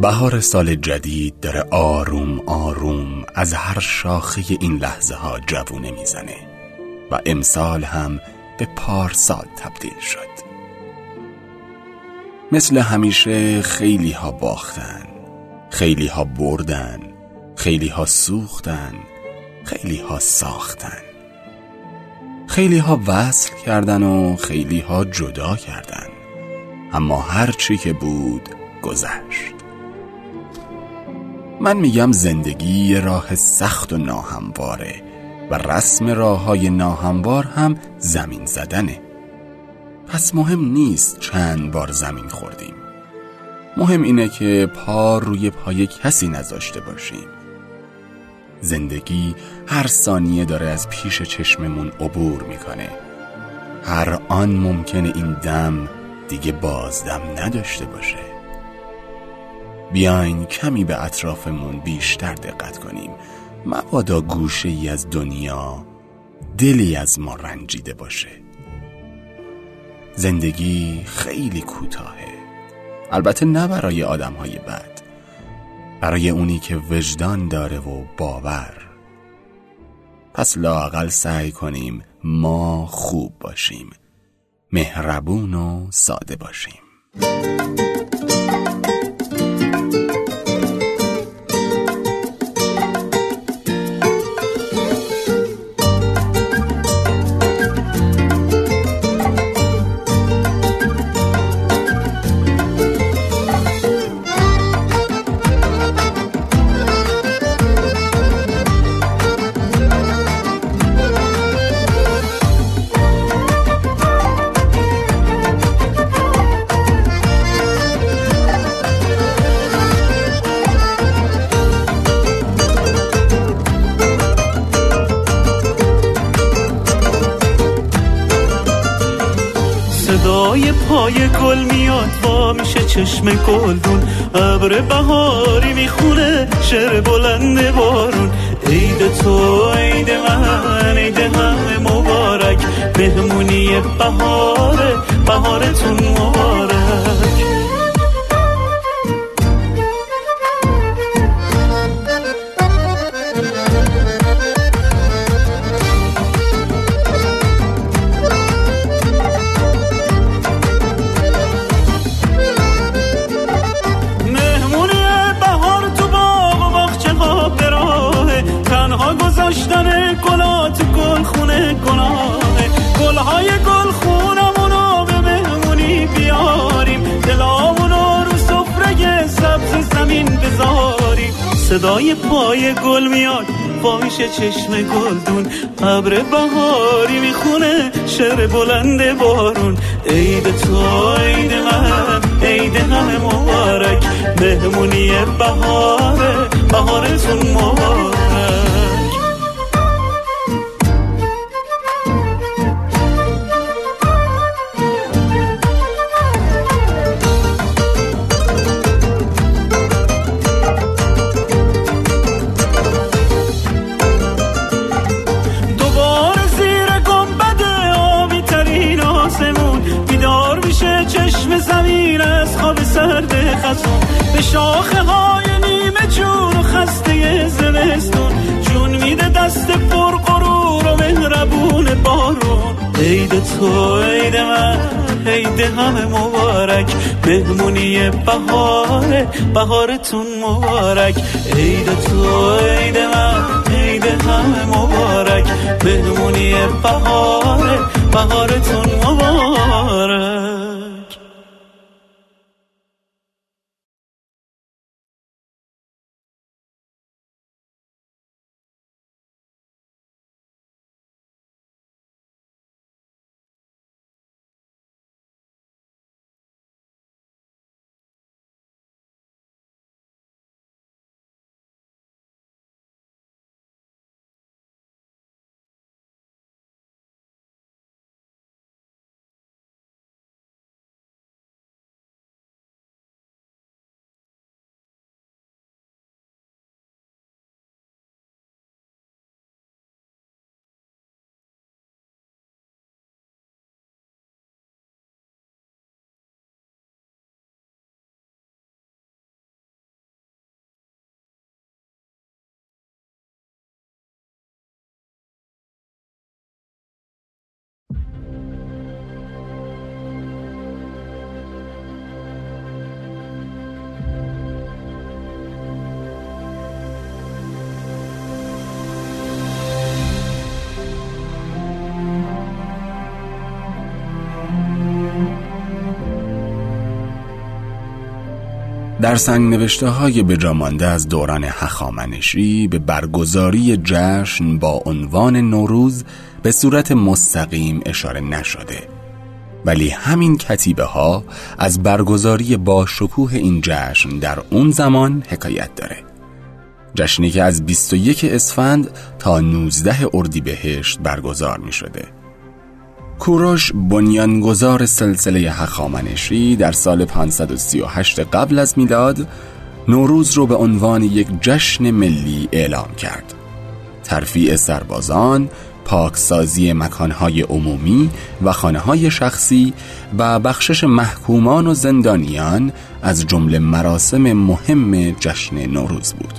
بهار سال جدید داره آروم آروم از هر شاخه این لحظه ها جوونه می‌زنه و امسال هم به پارسال تبدیل شد. مثل همیشه خیلی ها باختن خیلی ها بردن خیلی ها سوختن خیلی ها ساختن. خیلی ها وصل کردن و خیلی ها جدا کردن. اما هر چی که بود گذشت. من میگم زندگی یه راه سخت و ناهمواره و رسم راه های ناهموار هم زمین زدنه. پس مهم نیست چند بار زمین خوردیم. مهم اینه که پا روی پای کسی نذاشته باشیم. زندگی هر ثانیه داره از پیش چشممون عبور می‌کنه. هر آن ممکنه این دم دیگه بازدم نداشته باشه. بیاین کمی به اطرافمون بیشتر دقت کنیم. مبادا گوشه ای از دنیا دلی از ما رنجیده باشه. زندگی خیلی کوتاهه. البته نه برای آدم های بد. برای اونی که وجدان داره و باور. پس لاقل سعی کنیم ما خوب باشیم. مهربون و ساده باشیم. صدای پای گل میاد با میشه چشم گلدون. ابر بهاری می‌خونه شعر بلند بارون عید تو عید من عید همه مبارک. بهمونی بهاره بهارتون مبارک. گذاشتن گلا تو گل خونه گناهه گلهای گل خونمونو به مهمونی بیاریم. دلامونو رو سفره سبز زمین بذاریم. صدای پای گل میاد میشه چشم گلدون. ابر بهاری می‌خونه شعر بلند بارون. عید تو عید من عید همه مبارک. مهمونی بهاره خزون به شاخه های نیمه جون و خسته زمستون. جون میده دست پر قرور و مهربون بارون. عید تو عید من عید همه مبارک. مهمونی بهاره بهارتون مبارک. عید تو عید من عید همه مبارک. مهمونی بهاره بهارتون مبارک. در سنگ نوشته های بجامانده از دوران هخامنشی به برگزاری جشن با عنوان نوروز به صورت مستقیم اشاره نشده. ولی همین کتیبه ها از برگزاری با شکوه این جشن در اون زمان حکایت داره. جشنی که از 21 اسفند تا 19 اردیبهشت برگزار می شده کوروش بنیانگذار سلسله هخامنشی در سال 538 قبل از میلاد نوروز رو به عنوان یک جشن ملی اعلام کرد. ترفیع سربازان، پاکسازی مکانهای عمومی و خانه های شخصی و بخشش محکومان و زندانیان از جمله مراسم مهم جشن نوروز بود.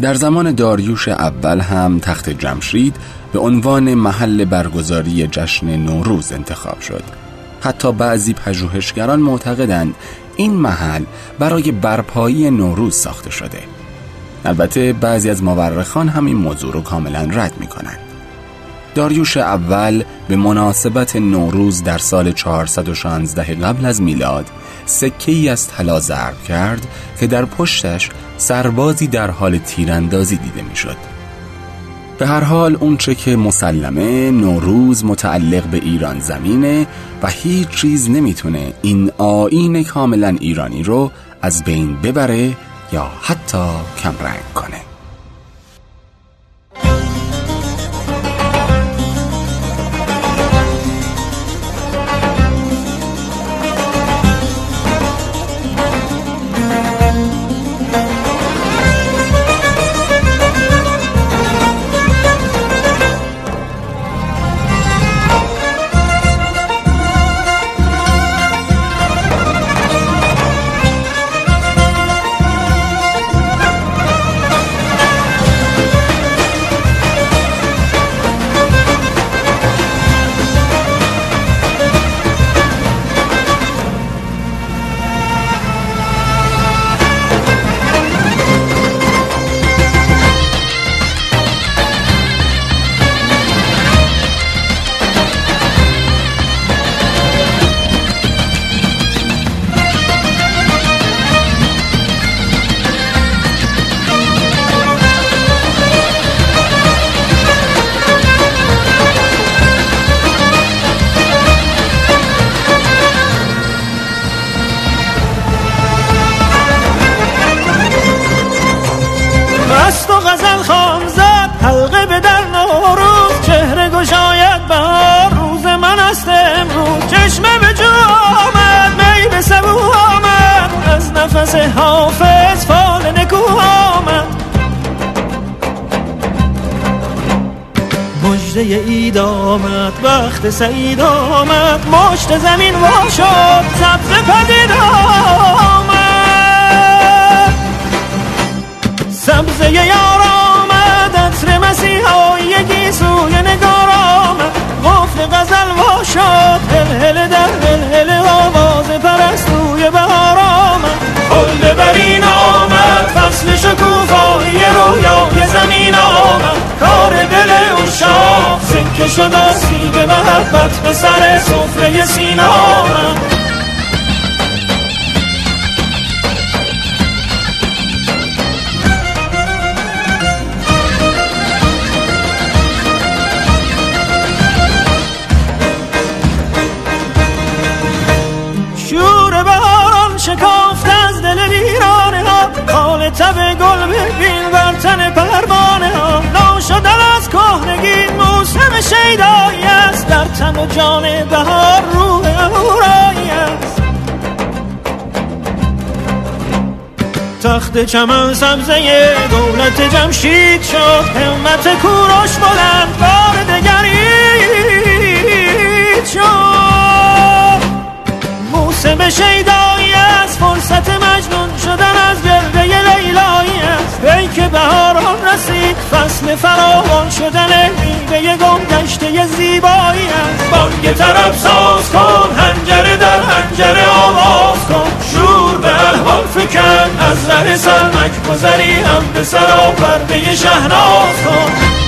در زمان داریوش اول هم تخت جمشید به عنوان محل برگزاری جشن نوروز انتخاب شد. حتی بعضی پژوهشگران معتقدند این محل برای برپایی نوروز ساخته شده. البته بعضی از مورخان هم این موضوع رو کاملا رد می کنند داریوش اول به مناسبت نوروز در سال 416 قبل از میلاد سکه ای از طلا ضرب کرد که در پشتش سربازی در حال تیراندازی دیده می‌شد. به هر حال اونچه که مسلمه نوروز متعلق به ایران زمینه و هیچ چیز نمی‌تونه این آین کاملا ایرانی رو از بین ببره یا حتی کمرنگ کنه. نفس حافظ فال نکو آمد. مجده اید آمد وقت سعید آمد مشت زمین وا شد سبز پدید آمد. سبزه یار آمد عطر شد آسیب محبت به سر سفره سینا جان بهار روح اهورایی است. تخت چمن سبزه دولت جمشید شد همت کوروش بلند بار دگرید شد. موسم شیدایی است فرصت مجنون شدن از گرده لیلایی است. ای که رسید فصل فراوان شدن میوه گم گشته زیبایی است. بانگ طرف ساز کن هنجره در هنجره آواز کن. شور به الهان فکن از ره سرمک گذری هم به سرا پرده شهناز کن.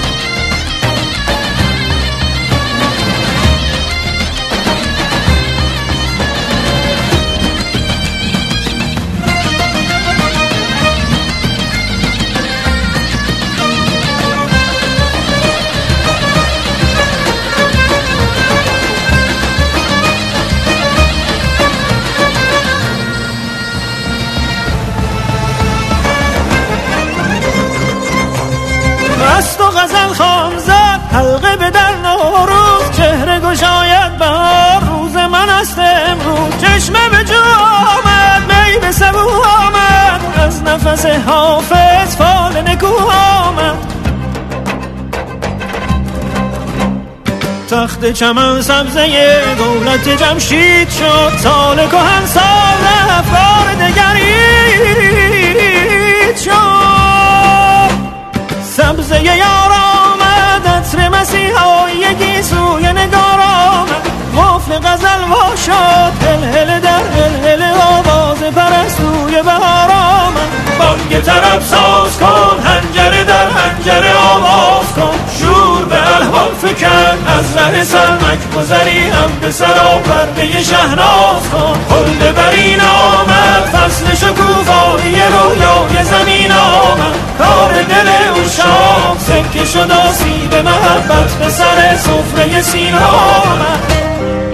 خان زد حلقه به در نوروز. چهره گشاید بهار روز من است امروز. چشمه به جو آمد می به سبو آمد. از نفس حافظ فال نکو آمد. تخت چمن سبزه دولت جمشید شد. سال کهن سال افکار دگرید طرف ساز کن هنجره در هنجره آواز کن. شور به الهام فکر از ره سرمک گذری هم به سرا پرده شهناز کن. خلد برین آمد فصل شکوفایی رویای زمین آمد. کار دل او شام سکه شد آسیب محبت به سر سفره سینا آمد.